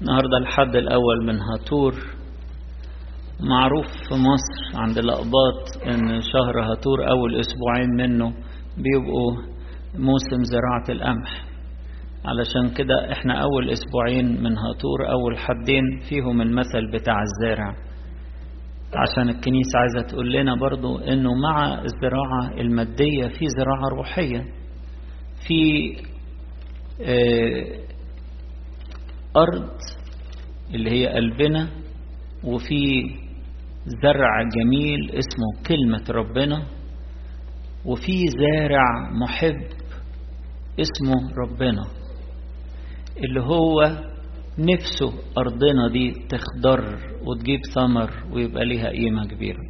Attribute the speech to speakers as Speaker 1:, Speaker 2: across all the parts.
Speaker 1: النهاردة الحد الأول من هاتور. معروف في مصر عند الأقباط أن شهر هاتور أول أسبوعين منه بيبقوا موسم زراعة القمح. علشان كده إحنا أول أسبوعين من هاتور أول حدين فيهم المثل بتاع الزارع عشان الكنيسة عايزة تقول لنا برضو أنه مع الزراعة المادية في زراعة روحية. في آه أرض اللي هي قلبنا وفي زرع جميل اسمه كلمة ربنا وفي زارع محب اسمه ربنا اللي هو نفسه أرضنا دي تخضر وتجيب ثمر ويبقى ليها قيمة كبيرة.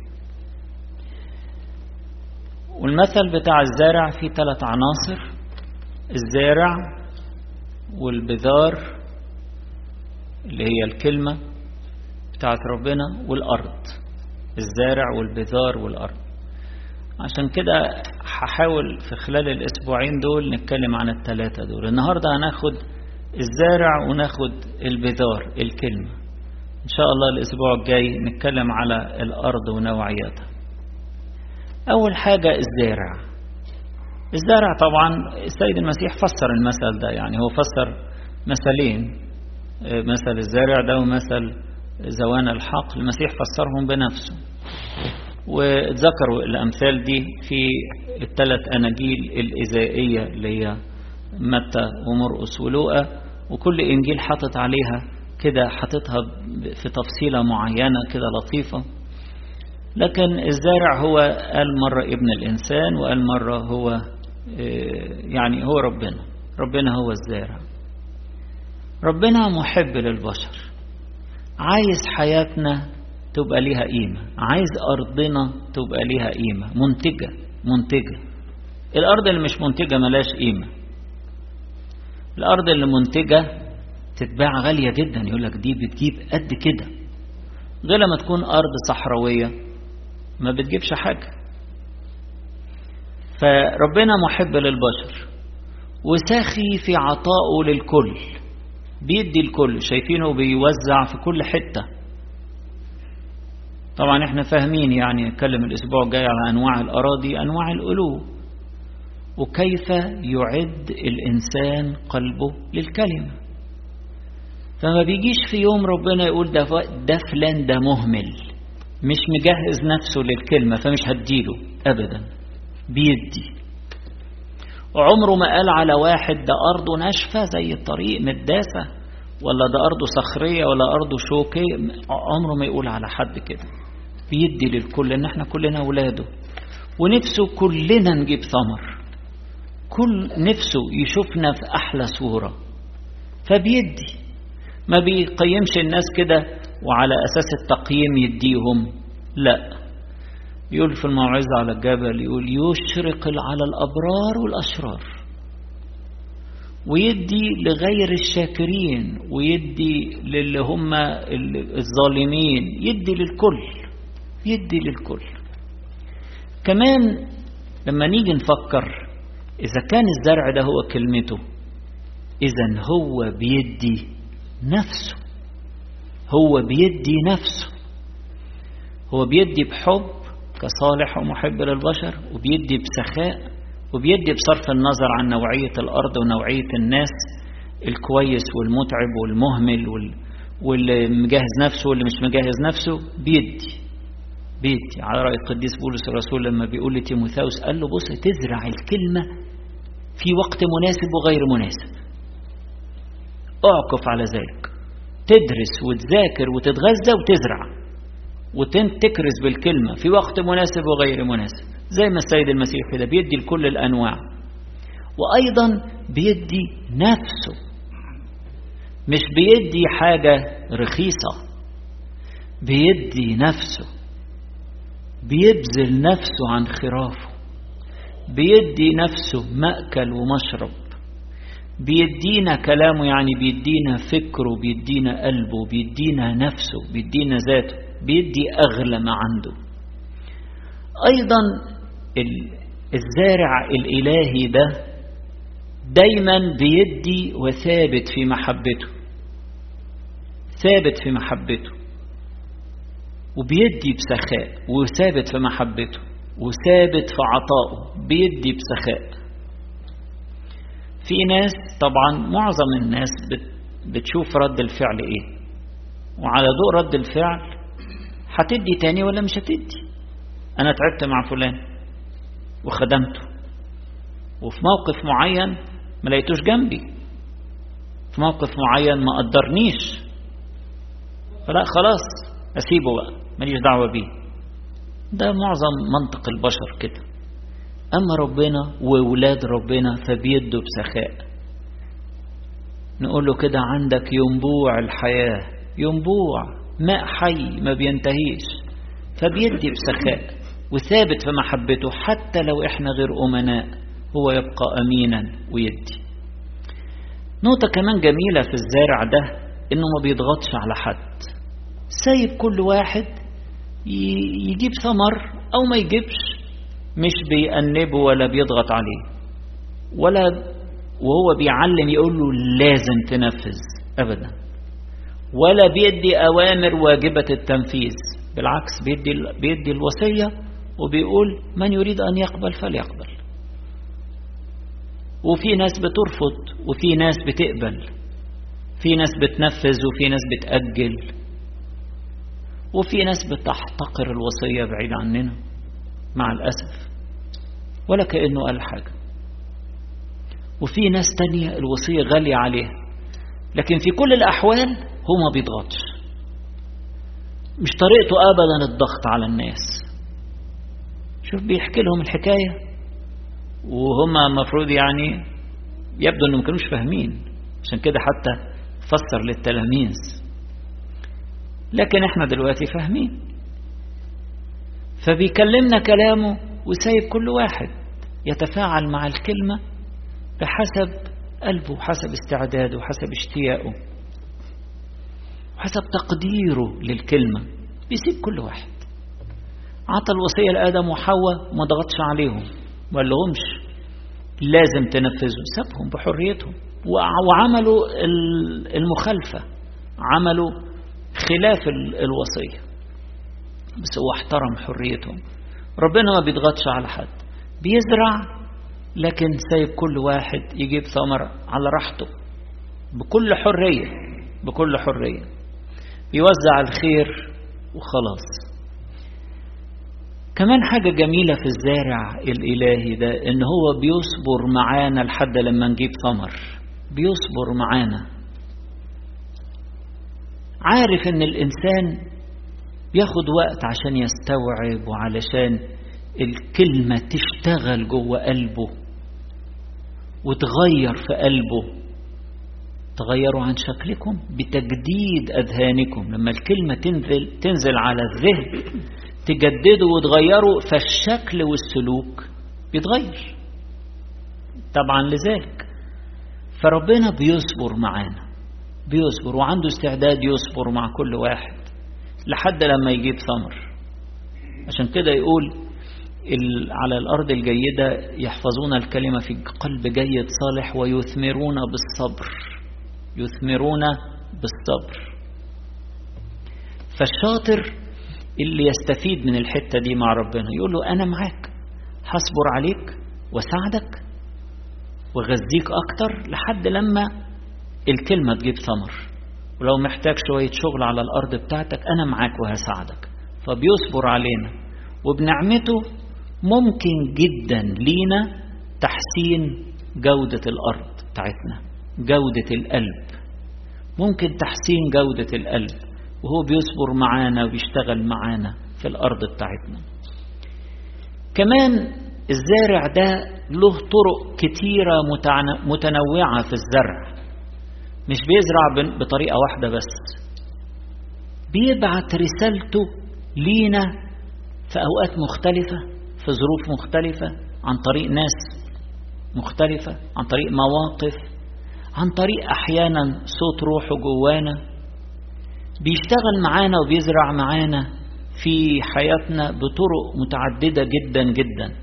Speaker 1: والمثل بتاع الزارع فيه ثلاث عناصر الزارع والبذار اللي هي الكلمة بتاعت ربنا والأرض الزارع والبذار والأرض. عشان كده هحاول في خلال الأسبوعين دول نتكلم عن الثلاثة دول. النهاردة هناخد الزارع وناخد البذار الكلمة. إن شاء الله الأسبوع الجاي نتكلم على الأرض ونوعياتها. أول حاجة الزارع. الزارع طبعا السيد المسيح فسر المثل ده يعني هو فسر مثلين. مثل الزارع ده ومثل زوان الحق. المسيح فسرهم بنفسه. وذكروا الأمثال دي في الثلاث أناجيل الإزائية اللي هي متى ومرقس ولوقا. وكل إنجيل حاطط عليها كده حاططها في تفصيلة معينة كده لطيفة. لكن الزارع هو قال مرة ابن الإنسان وقال مرة هو يعني هو ربنا. ربنا هو الزارع. ربنا محب للبشر. عايز حياتنا تبقى ليها قيمة. عايز أرضنا تبقى ليها قيمة. منتجة منتجة. الأرض اللي مش منتجة ملاش قيمة. الأرض اللي منتجة تتباع غالية جدا. يقول لك دي بتجيب قد كده. غير لما تكون أرض صحراوية ما بتجيبش حاجة. فربنا محب للبشر. وساخي في عطائه للكل. بيدي الكل شايفينه بيوزع في كل حتة. طبعا إحنا فاهمين يعني نتكلم الأسبوع الجاي على أنواع الأراضي أنواع القلوب. وكيف يعد الإنسان قلبه للكلمة. فما بيجيش في يوم ربنا يقول ده, ده فلان ده مهمل. مش مجهز نفسه للكلمة فمش هديله ابدا. بيدي. وعمره ما قال على واحد ده أرضه ناشفة زي الطريق مداسة ولا ده أرضه صخرية ولا أرضه شوكية. عمره ما يقول على حد كده. بيدي للكل إن إحنا كلنا أولاده ونفسه كلنا نجيب ثمر. كل نفسه يشوفنا في أحلى صورة. فبيدي. ما بيقيمش الناس كده وعلى أساس التقييم يديهم. لا. يقول في الموعظة على الجبل يقول يشرق على الأبرار والأشرار. ويدي لغير الشاكرين ويدي للي هم الظالمين يدي للكل يدي للكل. كمان لما نيجي نفكر إذا كان الزرع ده هو كلمته إذا هو بيدي نفسه. هو بيدي نفسه. هو بيدي بحب كصالح ومحب للبشر وبيدي بسخاء وبيدي بصرف النظر عن نوعية الأرض ونوعية الناس الكويس والمتعب والمهمل وال... واللي مجهز نفسه واللي مش مجهز نفسه بيدي بيدي. على رأي القديس بولس الرسول لما بيقول لتيموثاوس قال له بص تزرع الكلمة في وقت مناسب وغير مناسب. اعكف على ذلك. تدرس وتذاكر وتتغذى وتزرع. وتكرز بالكلمة في وقت مناسب وغير مناسب. زي ما السيد المسيح كده بيدي لكل الأنواع. وأيضا بيدي نفسه. مش بيدي حاجة رخيصة. بيدي نفسه. بيبذل نفسه عن خرافه. بيدي نفسه مأكل ومشرب. بيدينا كلامه يعني بيدينا فكره بيدينا قلبه بيدينا نفسه بيدينا ذاته. بيدي أغلى ما عنده. أيضا الزارع الإلهي ده دايما بيدي وثابت في محبته ثابت في محبته وبيدي بسخاء وثابت في محبته وثابت في عطائه بيدي بسخاء. في ناس طبعا معظم الناس بتشوف رد الفعل إيه؟ وعلى ضوء رد الفعل هتدي تاني ولا مش هتدي؟ أنا تعبت مع فلان وخدمته. وفي موقف معين ما لقيتوش جنبي. في موقف معين ما قدرنيش. فلا خلاص أسيبه بقى ماليش دعوة بيه. ده معظم منطق البشر كده. أما ربنا وولاد ربنا فبيدوا بسخاء. نقول له كده عندك ينبوع الحياة ينبوع. ماء حي ما بينتهيش. فبيدي بسخاء وثابت في محبته حتى لو إحنا غير أمناء هو يبقى امينا ويدي. نقطة كمان جميلة في الزارع ده إنه ما بيضغطش على حد. سايب كل واحد يجيب ثمر أو ما يجيبش مش بيأنبه ولا بيضغط عليه. ولا وهو بيعلم يقول له لازم تنفذ ابدا. ولا بيدي أوامر واجبة التنفيذ. بالعكس بيدي بيدي الوصية وبيقول من يريد أن يقبل فليقبل. وفي ناس بترفض وفي ناس بتقبل. في ناس بتنفذ وفي ناس بتأجل. وفي ناس بتحتقر الوصية بعيد عننا. مع الأسف. ولا كأنه قال حاجة. وفي ناس تانية الوصية غالية عليها. لكن في كل الأحوال هو ما بيضغطش مش طريقته أبدا الضغط على الناس. شوف بيحكي لهم الحكاية. وهم المفروض يعني يبدو إنهم كانوش فاهمين. عشان كده حتى فسر للتلاميذ. لكن إحنا دلوقتي فاهمين. فبيكلمنا كلامه وسايب كل واحد يتفاعل مع الكلمة بحسب قلبه وحسب استعداده وحسب اشتياقه. وحسب تقديره للكلمة. بيسيب كل واحد. عطى الوصية لآدم وحواء وما ضغطش عليهم. ما لهمش. لازم تنفذوا سابهم بحريتهم. وعملوا المخالفة. عملوا خلاف الوصية. بس هو احترم حريتهم. ربنا ما بيضغطش على حد. بيزرع لكن سايب كل واحد يجيب ثمر على راحته. بكل حرية. بكل حرية. بيوزع الخير وخلاص. كمان حاجة جميلة في الزارع الإلهي ده إن هو بيصبر معانا لحد لما نجيب ثمر. بيصبر معانا. عارف إن الإنسان بياخد وقت عشان يستوعب وعلشان الكلمة تشتغل جوه قلبه وتغير في قلبه. تغيروا عن شكلكم بتجديد أذهانكم. لما الكلمة تنزل, تنزل على الذهن تجدده وتغيره فالشكل والسلوك بيتغير. طبعا لذلك فربنا بيصبر معانا بيصبر وعنده استعداد يصبر مع كل واحد لحد لما يجيب ثمر. عشان كده يقول على الأرض الجيدة يحفظون الكلمة في قلب جيد صالح ويثمرون بالصبر. يثمرون بالصبر. فالشاطر اللي يستفيد من الحتة دي مع ربنا يقول له أنا معاك هصبر عليك وساعدك وغذيك أكتر لحد لما الكلمة تجيب ثمر. ولو محتاج شوية شغل على الأرض بتاعتك أنا معاك وهساعدك. فبيصبر علينا. وبنعمته ممكن جدا لينا تحسين جودة الأرض بتاعتنا. جودة القلب. ممكن تحسين جودة القلب وهو بيصبر معانا وبيشتغل معانا في الأرض بتاعتنا. كمان الزارع ده له طرق كتيرة متنوعة في الزرع. مش بيزرع بطريقة واحدة بس. بيبعت رسالته لينا في أوقات مختلفة في ظروف مختلفة عن طريق ناس مختلفة عن طريق مواقف عن طريق أحيانا صوت روحه جوانا بيشتغل معانا وبيزرع معانا في حياتنا بطرق متعددة جدا جدا.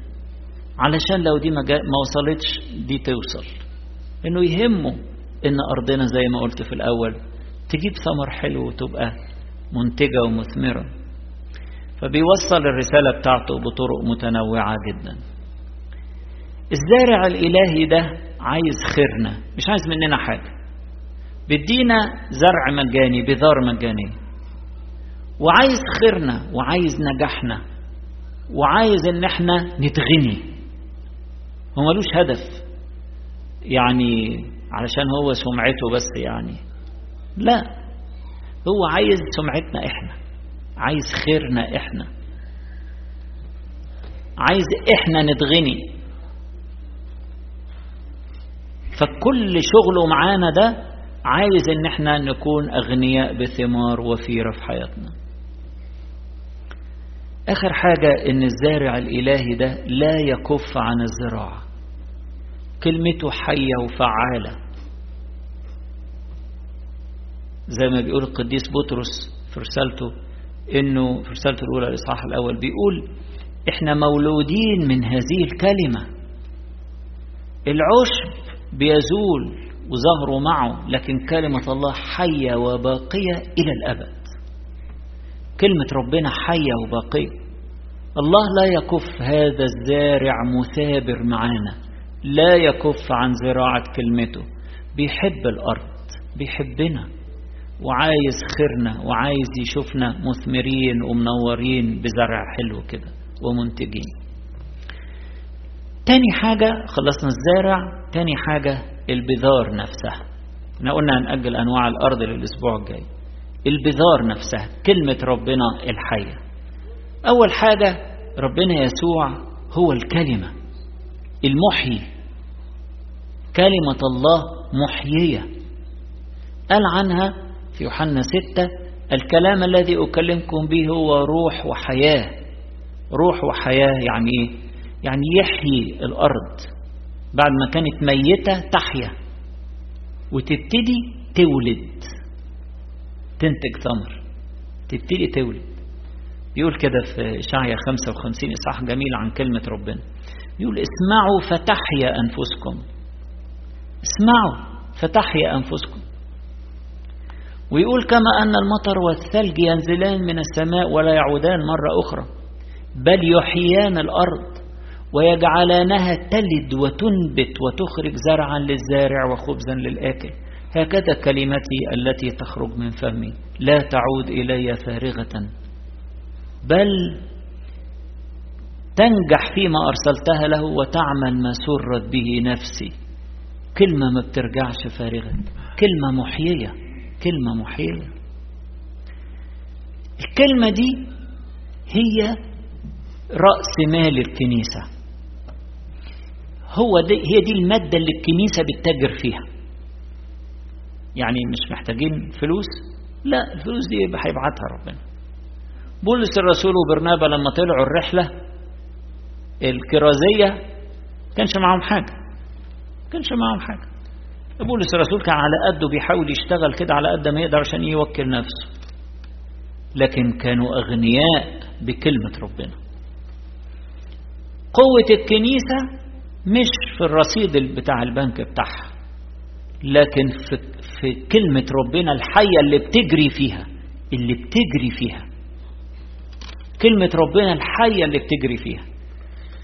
Speaker 1: علشان لو دي ما وصلتش دي توصل. إنه يهمه إن أرضنا زي ما قلت في الأول تجيب ثمر حلو وتبقى منتجة ومثمرة. فبيوصل الرسالة بتاعته بطرق متنوعة جدا. الزارع الإلهي ده عايز خيرنا مش عايز مننا حاجة. بيدينا زرع مجاني بذار مجاني. وعايز خيرنا وعايز نجاحنا. وعايز إن إحنا نتغني. هو ملوش هدف. يعني علشان هو سمعته بس يعني. لا هو عايز سمعتنا إحنا. عايز خيرنا إحنا. عايز إحنا نتغني. فكل شغله معانا ده عايز إن إحنا نكون أغنياء بثمار وفيرة في حياتنا. آخر حاجة إن الزارع الإلهي ده لا يكف عن الزراعة. كلمته حية وفعالة. زي ما بيقول القديس بطرس في رسالته إنه في رسالته الأولى الاصحاح الأول بيقول إحنا مولودين من هذه الكلمة. العشب بيزول وظهره معه لكن كلمة الله حية وباقية إلى الأبد. كلمة ربنا حية وباقية. الله لا يكف هذا الزارع مثابر معانا لا يكف عن زراعة كلمته. بيحب الأرض بيحبنا وعايز خيرنا وعايز يشوفنا مثمرين ومنورين بزرع حلو كده ومنتجين. تاني حاجة خلصنا الزارع تاني حاجة البذار نفسها. إحنا قلنا هنأجل أنواع الأرض للأسبوع الجاي. البذار نفسها كلمة ربنا الحية. أول حاجة ربنا يسوع هو الكلمة المحيي كلمة الله محيية. قال عنها في يوحنا ستة الكلام الذي أكلمكم به هو روح وحياة. روح وحياة يعني إيه؟ يعني يحيي الأرض بعد ما كانت ميتة تحيا وتبتدي تولد تنتج ثمر تبتدي تولد. يقول كده في إشعيا 55 إصحاح جميل عن كلمة ربنا. يقول اسمعوا فتحيا أنفسكم. اسمعوا فتحيا أنفسكم. ويقول كما أن المطر والثلج ينزلان من السماء ولا يعودان مرة أخرى بل يحييان الأرض ويجعلانها تلد وتنبت وتخرج زرعا للزارع وخبزا للآكل. هكذا كلمتي التي تخرج من فمي. لا تعود إلي فارغة. بل تنجح فيما أرسلتها له وتعمل ما سرت به نفسي. كلمة ما بترجعش فارغة. كلمة محيية. كلمة محيية. الكلمة دي هي رأس مال الكنيسة. هو دي هي دي المادة اللي الكنيسة بتتاجر فيها. يعني مش محتاجين فلوس؟ لا الفلوس دي هيبعتها ربنا. بولس الرسول وبرنابا لما طلعوا الرحلة الكرازية كانش معاهم حاجة. كانش معاهم حاجة. بولس الرسول كان على قده بيحاول يشتغل كده على قد ما يقدر عشان يوكل نفسه. لكن كانوا أغنياء بكلمة ربنا. قوة الكنيسة مش في الرصيد بتاع البنك بتاعها لكن في, في كلمة ربنا الحية اللي بتجري فيها اللي بتجري فيها. كلمة ربنا الحية اللي بتجري فيها.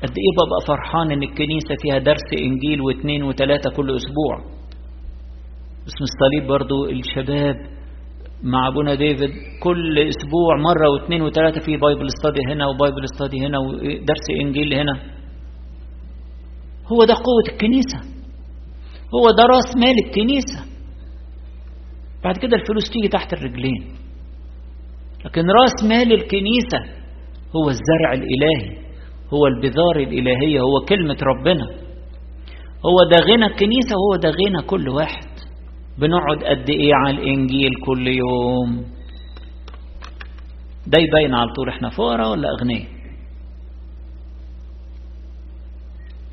Speaker 1: قد إيه ببقى فرحان إن الكنيسة فيها درس إنجيل واثنين وثلاثة كل أسبوع. اسم الصليب برضو الشباب مع أبونا ديفيد كل أسبوع مرة واثنين وثلاثة في Bible study هنا و Bible study هنا ودرس إنجيل هنا. هو ده قوة الكنيسة. هو ده راس مال الكنيسة. بعد كده الفلوس تيجي تحت الرجلين. لكن راس مال الكنيسة هو الزرع الإلهي هو البذار الإلهية هو كلمة ربنا. هو ده غنى الكنيسة وهو ده غنى كل واحد. بنقعد قد إيه على الإنجيل كل يوم؟ ده يبين على طول إحنا فقراء ولا اغنياء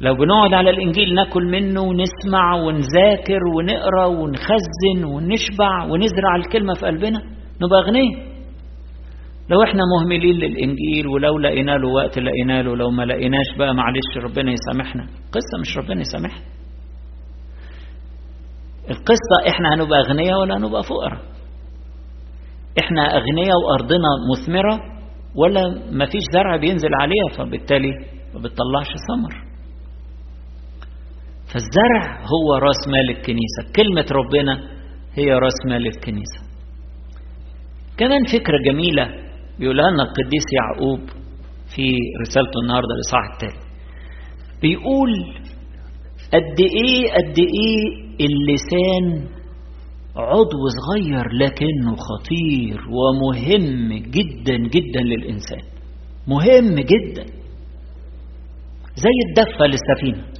Speaker 1: لو بنقعد على الإنجيل ناكل منه ونسمع ونذاكر ونقرأ ونخزن ونشبع ونزرع الكلمة في قلبنا نبقى أغنياء. لو إحنا مهملين للإنجيل ولو لقينا له وقت لقينا له لو ما لقيناش بقى معلش ربنا يسامحنا. قصة مش ربنا يسامحنا. القصة إحنا هنبقى أغنياء ولا هنبقى فقراء؟ إحنا أغنياء وأرضنا مثمرة ولا ما فيش زرع بينزل عليها فبالتالي ما بتطلعش ثمر. فالزرع هو راس مال الكنيسة. كلمة ربنا هي راس مال الكنيسة. كمان فكرة جميلة بيقولها لنا القديس يعقوب في رسالته النهاردة الإصحاح التالي. بيقول قد إيه قد إيه اللسان عضو صغير لكنه خطير ومهم جدا جدا للإنسان. مهم جدا. زي الدفة للسفينة.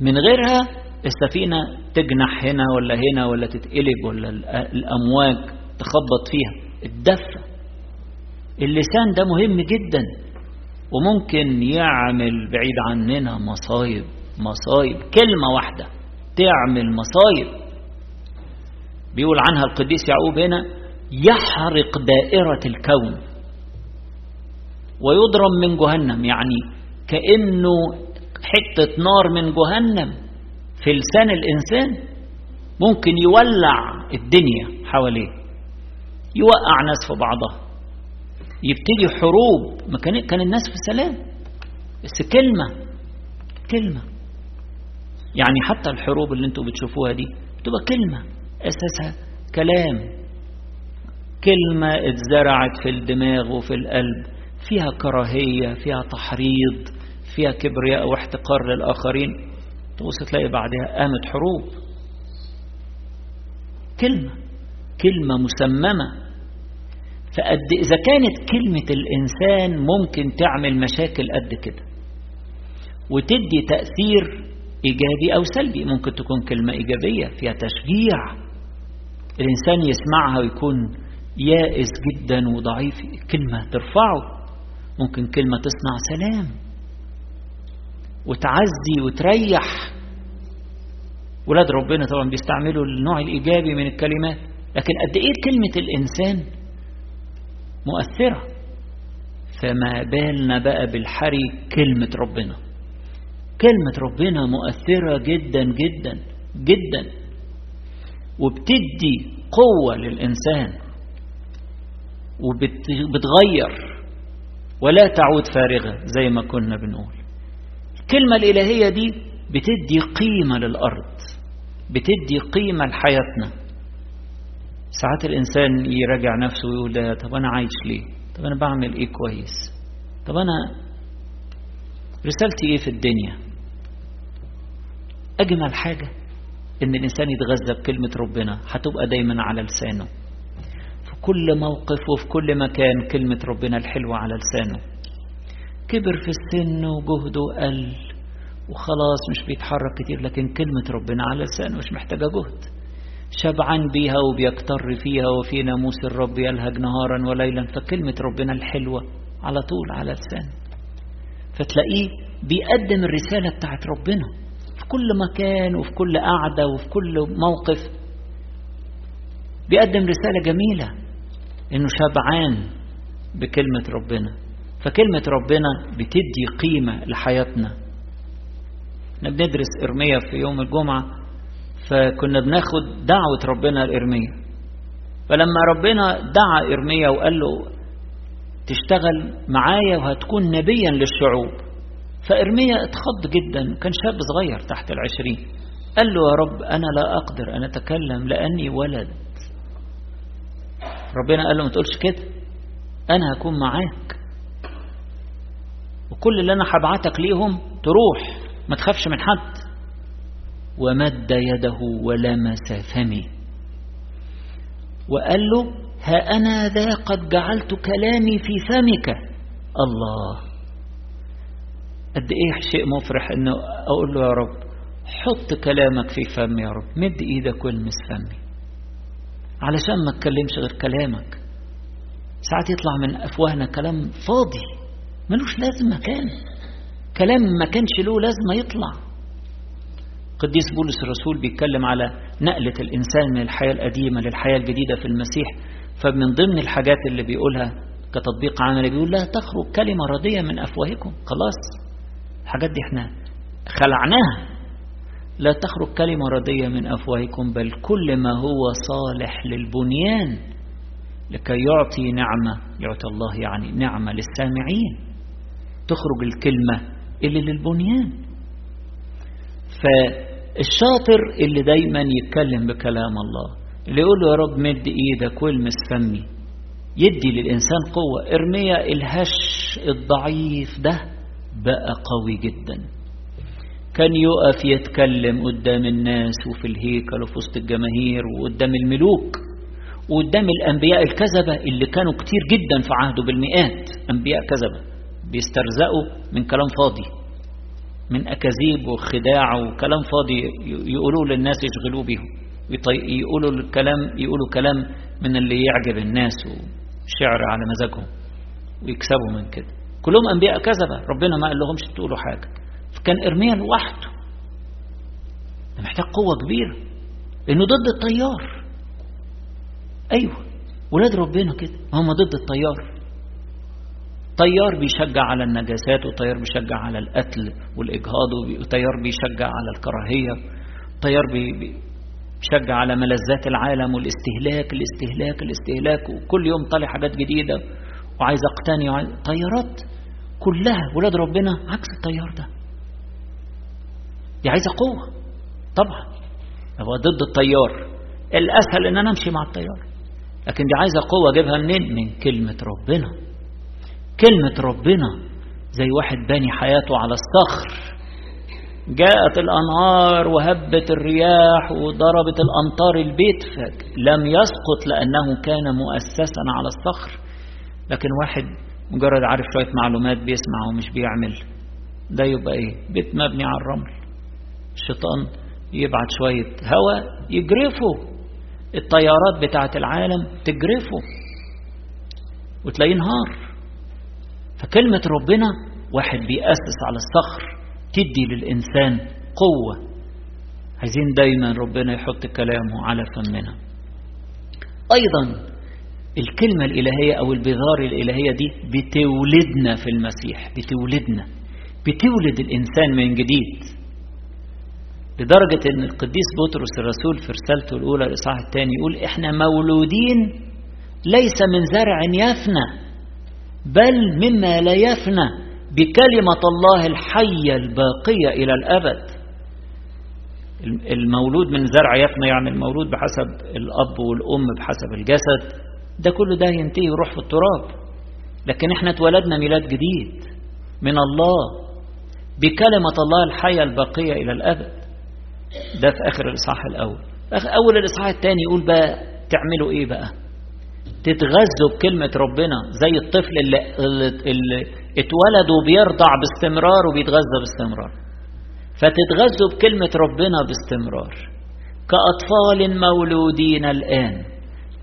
Speaker 1: من غيرها السفينة تجنح هنا ولا هنا ولا تتقلب ولا الأمواج تخبط فيها. الدفة اللسان ده مهم جدا وممكن يعمل بعيد عننا مصايب مصايب. كلمة واحدة تعمل مصايب. بيقول عنها القديس يعقوب هنا يحرق دائرة الكون ويضرم من جهنم يعني كأنه حتة نار من جهنم في لسان الإنسان ممكن يولع الدنيا حواليه يوقع ناس في بعضها يبتدي حروب. ما كان كان الناس في سلام. بس كلمة كلمة. يعني حتى الحروب اللي أنتوا بتشوفوها دي بتبقى كلمة أساسها كلام. كلمة اتزرعت في الدماغ وفي القلب فيها كراهية فيها تحريض. فيها كبرياء واحتقار للآخرين تبص تلاقي بعدها قامت حروب. كلمة كلمة مسممة. فقد إذا كانت كلمة الإنسان ممكن تعمل مشاكل قد كده وتدي تأثير إيجابي أو سلبي. ممكن تكون كلمة إيجابية فيها تشجيع. الإنسان يسمعها ويكون يائس جدا وضعيف. كلمة ترفعه. ممكن كلمة تصنع سلام. وتعزي وتريح. ولاد ربنا طبعا بيستعملوا النوع الإيجابي من الكلمات لكن قد إيه كلمة الإنسان مؤثرة؟ فما بالنا بقى بالحري كلمة ربنا. كلمة ربنا مؤثرة جدا جدا جدا وبتدي قوة للإنسان وبتغير ولا تعود فارغة زي ما كنا بنقول. الكلمة الإلهية دي بتدي قيمة للأرض بتدي قيمة لحياتنا. ساعات الإنسان يراجع نفسه ويقول ده طب أنا عايش ليه؟ طب أنا بعمل إيه كويس؟ طب أنا رسالتي إيه في الدنيا؟ أجمل حاجة إن الإنسان يتغذى بكلمة ربنا هتبقى دايما على لسانه. في كل موقف وفي كل مكان كلمة ربنا الحلوة على لسانه. كبر في السن وجهده قل وخلاص مش بيتحرك كتير لكن كلمة ربنا على لسانه مش محتاجة جهد. شبعان بيها وبيكتر فيها وفي ناموس الرب يلهج نهارا وليلا. فكلمة ربنا الحلوة على طول على لسانه فتلاقيه بيقدم الرسالة بتاعت ربنا في كل مكان وفي كل قعدة وفي كل موقف. بيقدم رسالة جميلة إنه شبعان بكلمة ربنا. فكلمة ربنا بتدي قيمة لحياتنا. إحنا بندرس إرمية في يوم الجمعة فكنا بناخد دعوة ربنا لإرمية فلما ربنا دعا إرمية وقال له تشتغل معايا وهتكون نبيا للشعوب. فإرمية اتخض جدا كان شاب صغير تحت العشرين. قال له يا رب أنا لا أقدر أن أتكلم لأني ولد. ربنا قال له ما تقولش كده أنا هكون معاك. وكل اللي أنا هبعتك ليهم تروح ما تخافش من حد. ومد يده ولمس فمي. وقال له ها أنا ذا قد جعلت كلامي في فمك. الله. قد إيه شيء مفرح أنه أقول له يا رب حط كلامك في فمي يا رب مد إيدك والمس فمي. علشان ما اتكلمش غير كلامك. ساعات يطلع من أفواهنا كلام فاضي. ملوش لازمة كان كلام ما كانش له لازمة يطلع. قديس بولس الرسول بيتكلم على نقلة الإنسان من الحياة القديمة للحياة الجديدة في المسيح. فمن ضمن الحاجات اللي بيقولها كتطبيق عملي بيقول لا تخرج كلمة ردية من أفواهكم. خلاص. الحاجات دي إحنا خلعناها. لا تخرج كلمة ردية من أفواهكم بل كل ما هو صالح للبنيان لكي يعطي نعمة يعطي الله يعني نعمة للسامعين. تخرج الكلمة اللي للبنيان. فالشاطر اللي دايما يتكلم بكلام الله اللي يقول له يا رب مد إيدك والمس فمي يدي للإنسان قوة. إرميا الهش الضعيف ده بقى قوي جدا. كان يقف يتكلم قدام الناس وفي الهيكل وفي وسط الجماهير وقدام الملوك وقدام الأنبياء الكذبة اللي كانوا كتير جدا في عهده بالمئات. أنبياء كذبة. بيسترزقوا من كلام فاضي من أكاذيب وخداع وكلام فاضي يقولوا للناس يشغلوا بيهم يقولوا الكلام يقولوا كلام من اللي يعجب الناس وشعر على مزاجهم ويكسبوا من كده. كلهم أنبياء كذبة ربنا ما قال لهمش تقولوا حاجة. فكان إرميا لوحده محتاج قوة كبيرة لأنه ضد التيار أيوة ولاد ربنا كده هم ضد التيار طيار بيشجع على النجاسات وطيار بيشجع على القتل والإجهاض وطيار بيشجع على الكراهية طيار بيشجع على ملذات العالم والاستهلاك الاستهلاك الاستهلاك وكل يوم طالع حاجات جديدة وعايز أقتني وعايز طيارات كلها ولاد ربنا عكس الطيار ده. دي عايزة قوة. طبعا. هو ضد الطيار. الأسهل إن أنا أمشي مع الطيار. لكن دي عايزة قوة أجيبها منين؟ من كلمة ربنا. كلمة ربنا زي واحد باني حياته على الصخر. جاءت الأنهار وهبت الرياح وضربت الأمطار البيت لم يسقط لأنه كان مؤسسا على الصخر. لكن واحد مجرد عارف شوية معلومات بيسمع ومش بيعمل. ده يبقى إيه؟ بيت مبني على الرمل. الشيطان يبعت شوية هواء يجرفه. الطيارات بتاعت العالم تجرفه. وتلاقيه نهار فكلمة ربنا واحد بيأسس على الصخر تدي للإنسان قوة. عايزين دايما ربنا يحط كلامه على فمنا. أيضا الكلمة الإلهية أو البذار الإلهية دي بتولدنا في المسيح بتولدنا بتولد الإنسان من جديد. لدرجة أن القديس بطرس الرسول في رسالته الأولى الإصحاح الثاني يقول إحنا مولودين ليس من زرع يفنى. بل مما لا يفنى بكلمة الله الحية الباقية إلى الأبد. المولود من زرع يفنى يعني المولود بحسب الأب والأم بحسب الجسد. ده كله ده ينتهي ويروح في التراب. لكن إحنا اتولدنا ميلاد جديد من الله بكلمة الله الحية الباقية إلى الأبد. ده في آخر الإصحاح الأول. أول الإصحاح الثاني يقول بقى تعملوا إيه بقى؟ تتغذوا بكلمة ربنا زي الطفل اللي, اللي اتولد وبيرضع باستمرار وبيتغذى باستمرار. فتتغذوا بكلمة ربنا باستمرار. كأطفال مولودين الآن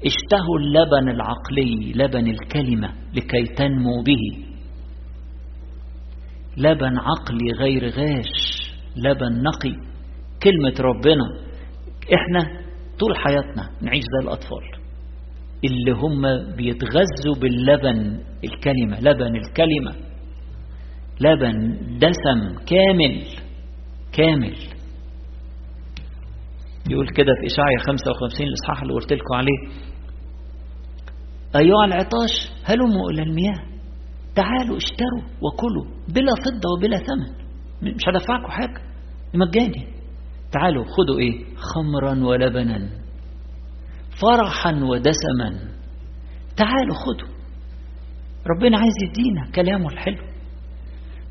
Speaker 1: اشتهوا اللبن العقلي لبن الكلمة لكي تنمو به. لبن عقلي غير غاش لبن نقي. كلمة ربنا إحنا طول حياتنا نعيش زي الأطفال. اللي هم بيتغذوا باللبن الكلمة لبن الكلمة. لبن دسم كامل كامل. يقول كده في إشعيا 55 الإصحاح اللي قلت لكم عليه. أيها العطاش هلموا إلى المياه. تعالوا اشتروا وكلوا بلا فضة وبلا ثمن. مش هدفعكم حاجة. مجاني. تعالوا خدوا إيه؟ خمرا ولبنا. فرحا ودسما. تعالوا خدوا. ربنا عايز يدينا كلامه الحلو.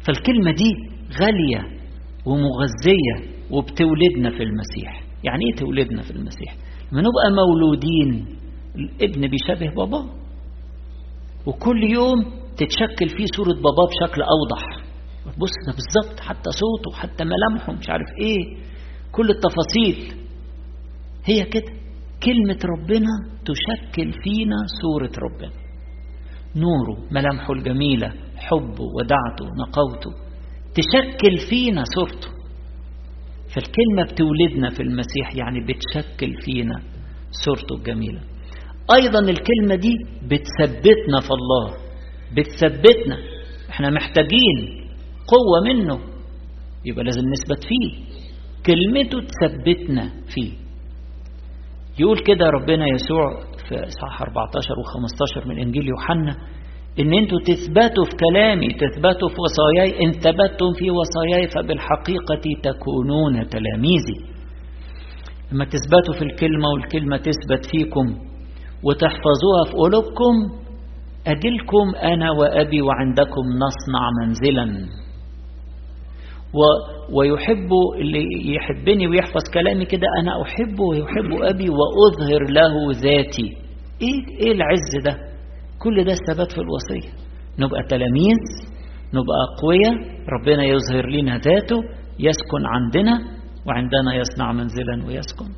Speaker 1: فالكلمة دي غالية ومغذية وبتولدنا في المسيح. يعني إيه تولدنا في المسيح؟ لما نبقى مولودين الابن بيشبه باباه وكل يوم تتشكل فيه صورة باباه بشكل أوضح. بص ده بالظبط حتى صوته حتى ملامحه مش عارف إيه. كل التفاصيل. هي كده. كلمة ربنا تشكل فينا صورة ربنا. نوره ملامحه الجميلة حبه ودعته نقوته تشكل فينا صورته. فالكلمة بتولدنا في المسيح يعني بتشكل فينا صورته الجميلة. أيضا الكلمة دي بتثبتنا في الله بتثبتنا. إحنا محتاجين قوة منه. يبقى لازم نثبت فيه. كلمته تثبتنا فيه. يقول كده ربنا يسوع في صح 14 و15 من إنجيل يوحنا إن أنتوا تثبتوا في كلامي تثبتوا في وصاياي إن ثبتتم في وصاياي فبالحقيقة تكونون تلاميذي. لما تثبتوا في الكلمة والكلمة تثبت فيكم وتحفظوها في قلوبكم أجلكم أنا وأبي وعندكم نصنع منزلا. ويحب اللي يحبني ويحفظ كلامي كده أنا أحبه ويحب أبي وأظهر له ذاتي. إيه, إيه العز ده؟ كل ده الثبات في الوصية. نبقى تلاميذ نبقى أقوياء ربنا يظهر لنا ذاته يسكن عندنا وعندنا يصنع منزلا ويسكن.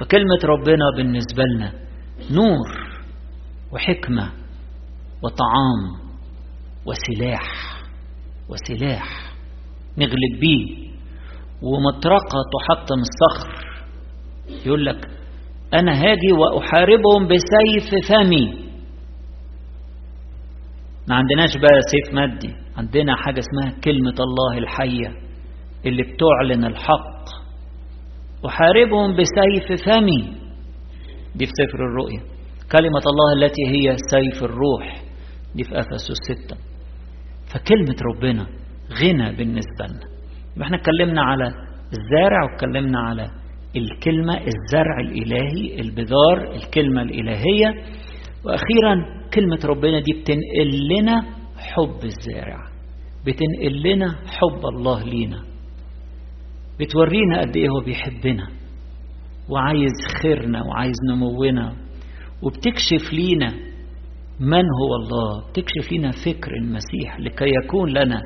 Speaker 1: فكلمة ربنا بالنسبة لنا نور وحكمة وطعام وسلاح وسلاح. نغلب بيه. ومطرقة تحطم الصخر. يقول لك أنا هاجي وأحاربهم بسيف فمي. ما عندناش بقى سيف مادي. عندنا حاجة اسمها كلمة الله الحية اللي بتعلن الحق. أحاربهم بسيف فمي. دي في سفر الرؤيا. كلمة الله التي هي سيف الروح. دي في أفسس ستة. فكلمة ربنا غنى بالنسبة لنا. إحنا اتكلمنا على الزارع واتكلمنا على الكلمة الزرع الإلهي البذار الكلمة الإلهية. وأخيرا كلمة ربنا دي بتنقل لنا حب الزارع. بتنقل لنا حب الله لينا. بتورينا قد إيه هو بيحبنا. وعايز خيرنا وعايز نمونا. وبتكشف لينا من هو الله. بتكشف لنا فكر المسيح لكي يكون لنا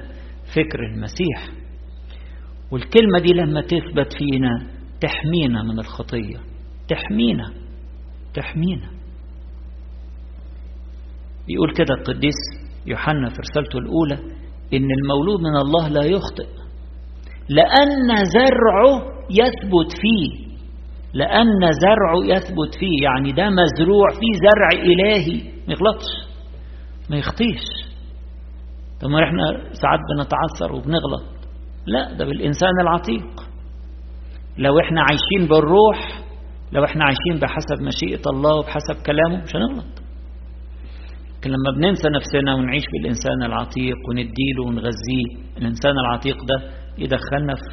Speaker 1: فكر المسيح. والكلمة دي لما تثبت فينا تحمينا من الخطية. تحمينا. تحمينا. بيقول كده القديس يوحنا في رسالته الأولى إن المولود من الله لا يخطئ. لأن زرعه يثبت فيه. لأن زرعه يثبت فيه. يعني ده مزروع فيه زرع إلهي. ما يغلطش ما يخطيش. طب ما إحنا ساعات بنتعثر وبنغلط. لا ده بالإنسان العتيق. لو إحنا عايشين بالروح لو إحنا عايشين بحسب مشيئة الله وبحسب كلامه مش هنغلط. لكن لما بننسى نفسنا ونعيش بالإنسان العتيق ونديله ونغذيه الإنسان العتيق ده يدخلنا في,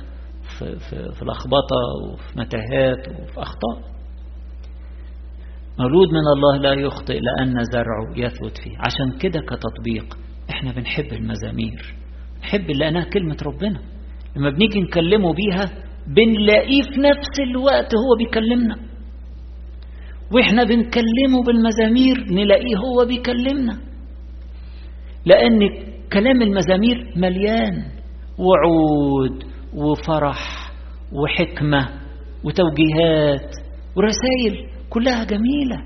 Speaker 1: في, في, في لخبطة وفي متاهات وفي أخطاء. مولود من الله لا يخطئ لأن زرعه يثبت فيه. عشان كده كتطبيق. إحنا بنحب المزامير. نحب لأنها كلمة ربنا. لما بنيجي نكلمه بيها بنلاقيه في نفس الوقت هو بيكلمنا. وإحنا بنكلمه بالمزامير نلاقيه هو بيكلمنا. لأن كلام المزامير مليان وعود وفرح وحكمة وتوجيهات ورسائل كلها جميلة.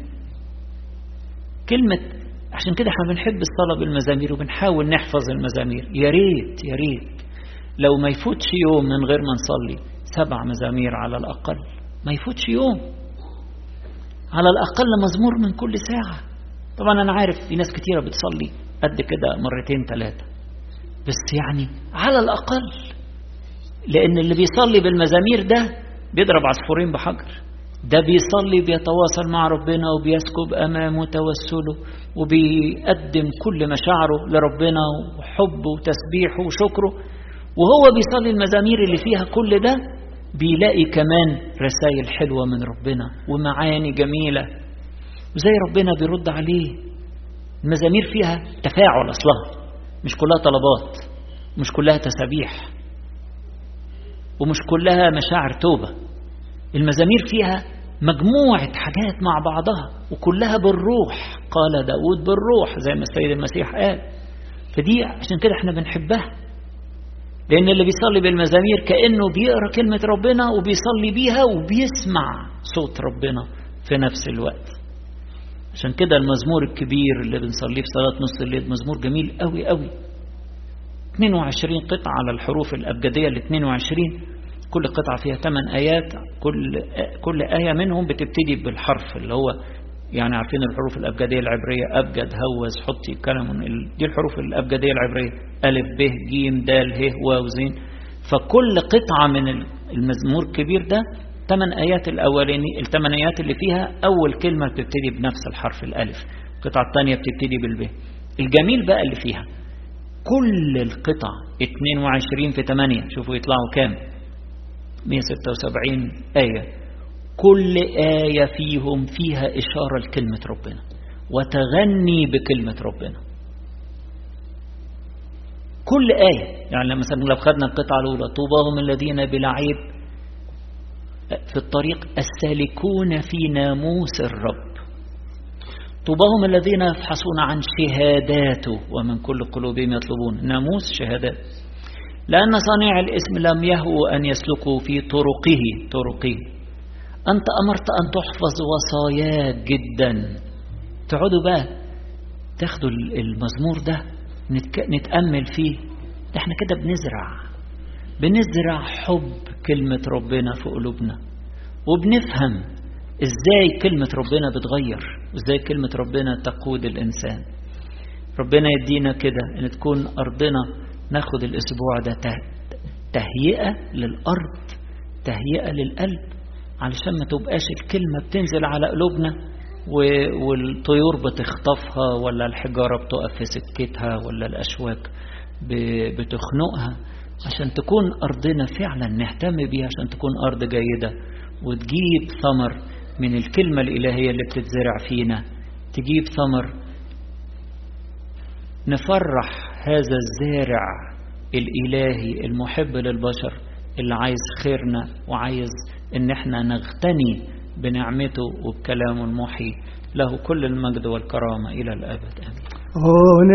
Speaker 1: كلمة عشان كده إحنا بنحب الصلاة بالمزامير وبنحاول نحفظ المزامير. يا ريت يا ريت. لو ما يفوتش يوم من غير ما نصلي سبع مزامير على الأقل. ما يفوتش يوم. على الأقل مزمور من كل ساعة. طبعا أنا عارف في ناس كتيرة بتصلي قد كده مرتين ثلاثة. بس يعني على الأقل لأن اللي بيصلي بالمزامير ده بيضرب عصفورين بحجر. ده بيصلي بيتواصل مع ربنا وبيسكب أمامه توسله وبيقدم كل مشاعره لربنا وحبه وتسبيحه وشكره. وهو بيصلي المزامير اللي فيها كل ده بيلاقي كمان رسائل حلوة من ربنا ومعاني جميلة. وزي ربنا بيرد عليه. المزامير فيها تفاعل أصلها. مش كلها طلبات مش كلها تسابيح ومش كلها مشاعر توبة. المزامير فيها مجموعة حاجات مع بعضها وكلها بالروح. قال داود بالروح زي ما السيد المسيح قال. فدي عشان كده إحنا بنحبها. لأن اللي بيصلي بالمزامير كأنه بيقرأ كلمة ربنا وبيصلي بيها وبيسمع صوت ربنا في نفس الوقت. عشان كده المزمور الكبير اللي بنصليه في صلاة نص الليل مزمور جميل قوي قوي 22 قطعة على الحروف الأبجدية ال 22 كل قطعة فيها 8 آيات كل كل آية منهم بتبتدي بالحرف اللي هو يعني عارفين الحروف الأبجدية العبرية أبجد هوز حطي كلام. دي الحروف الأبجدية العبرية ألف ب ج د ه واو زين. فكل قطعة من المزمور الكبير ده ثمان آيات الأولاني الثمان آيات اللي فيها أول كلمة بتبتدي بنفس الحرف الألف. القطعة الثانية بتبتدي بالب. الجميل بقى اللي فيها كل القطع 22 في 8 شوفوا يطلعوا كام؟ 176 آية. كل آية فيهم فيها إشارة لكلمة ربنا. وتغني بكلمة ربنا. كل آية. يعني مثلا لو خدنا القطعة الأولى. طوباهم الذين بلا عيب في الطريق السالكون في ناموس الرب. طوباهم الذين يفحصون عن شهاداته. ومن كل قلوبهم يطلبون. ناموس شهادات. لأن صانع الاسم لم يهو أن يسلكوا في طرقه. طرقه أنت أمرت أن تحفظ وصاياك جدا. تقعدوا بقى. تاخدوا المزمور ده. نتأمل فيه. ده إحنا كده بنزرع. بنزرع حب كلمة ربنا في قلوبنا. وبنفهم إزاي كلمة ربنا بتغير. وازاي كلمة ربنا تقود الإنسان. ربنا يدينا كده إن تكون أرضنا ناخد الأسبوع ده تهيئة للأرض تهيئة للقلب علشان ما تبقاش الكلمة بتنزل على قلوبنا والطيور بتخطفها ولا الحجارة بتقف في سكتها ولا الأشواك بتخنقها. عشان تكون أرضنا فعلا نهتم بيها عشان تكون أرض جيدة وتجيب ثمر من الكلمة الإلهية اللي بتتزرع فينا. تجيب ثمر نفرح هذا الزارع الإلهي المحب للبشر اللي عايز خيرنا وعايز إن إحنا نغتني بنعمته وبكلامه المحي. له كل المجد والكرامة إلى الأبد. آمين.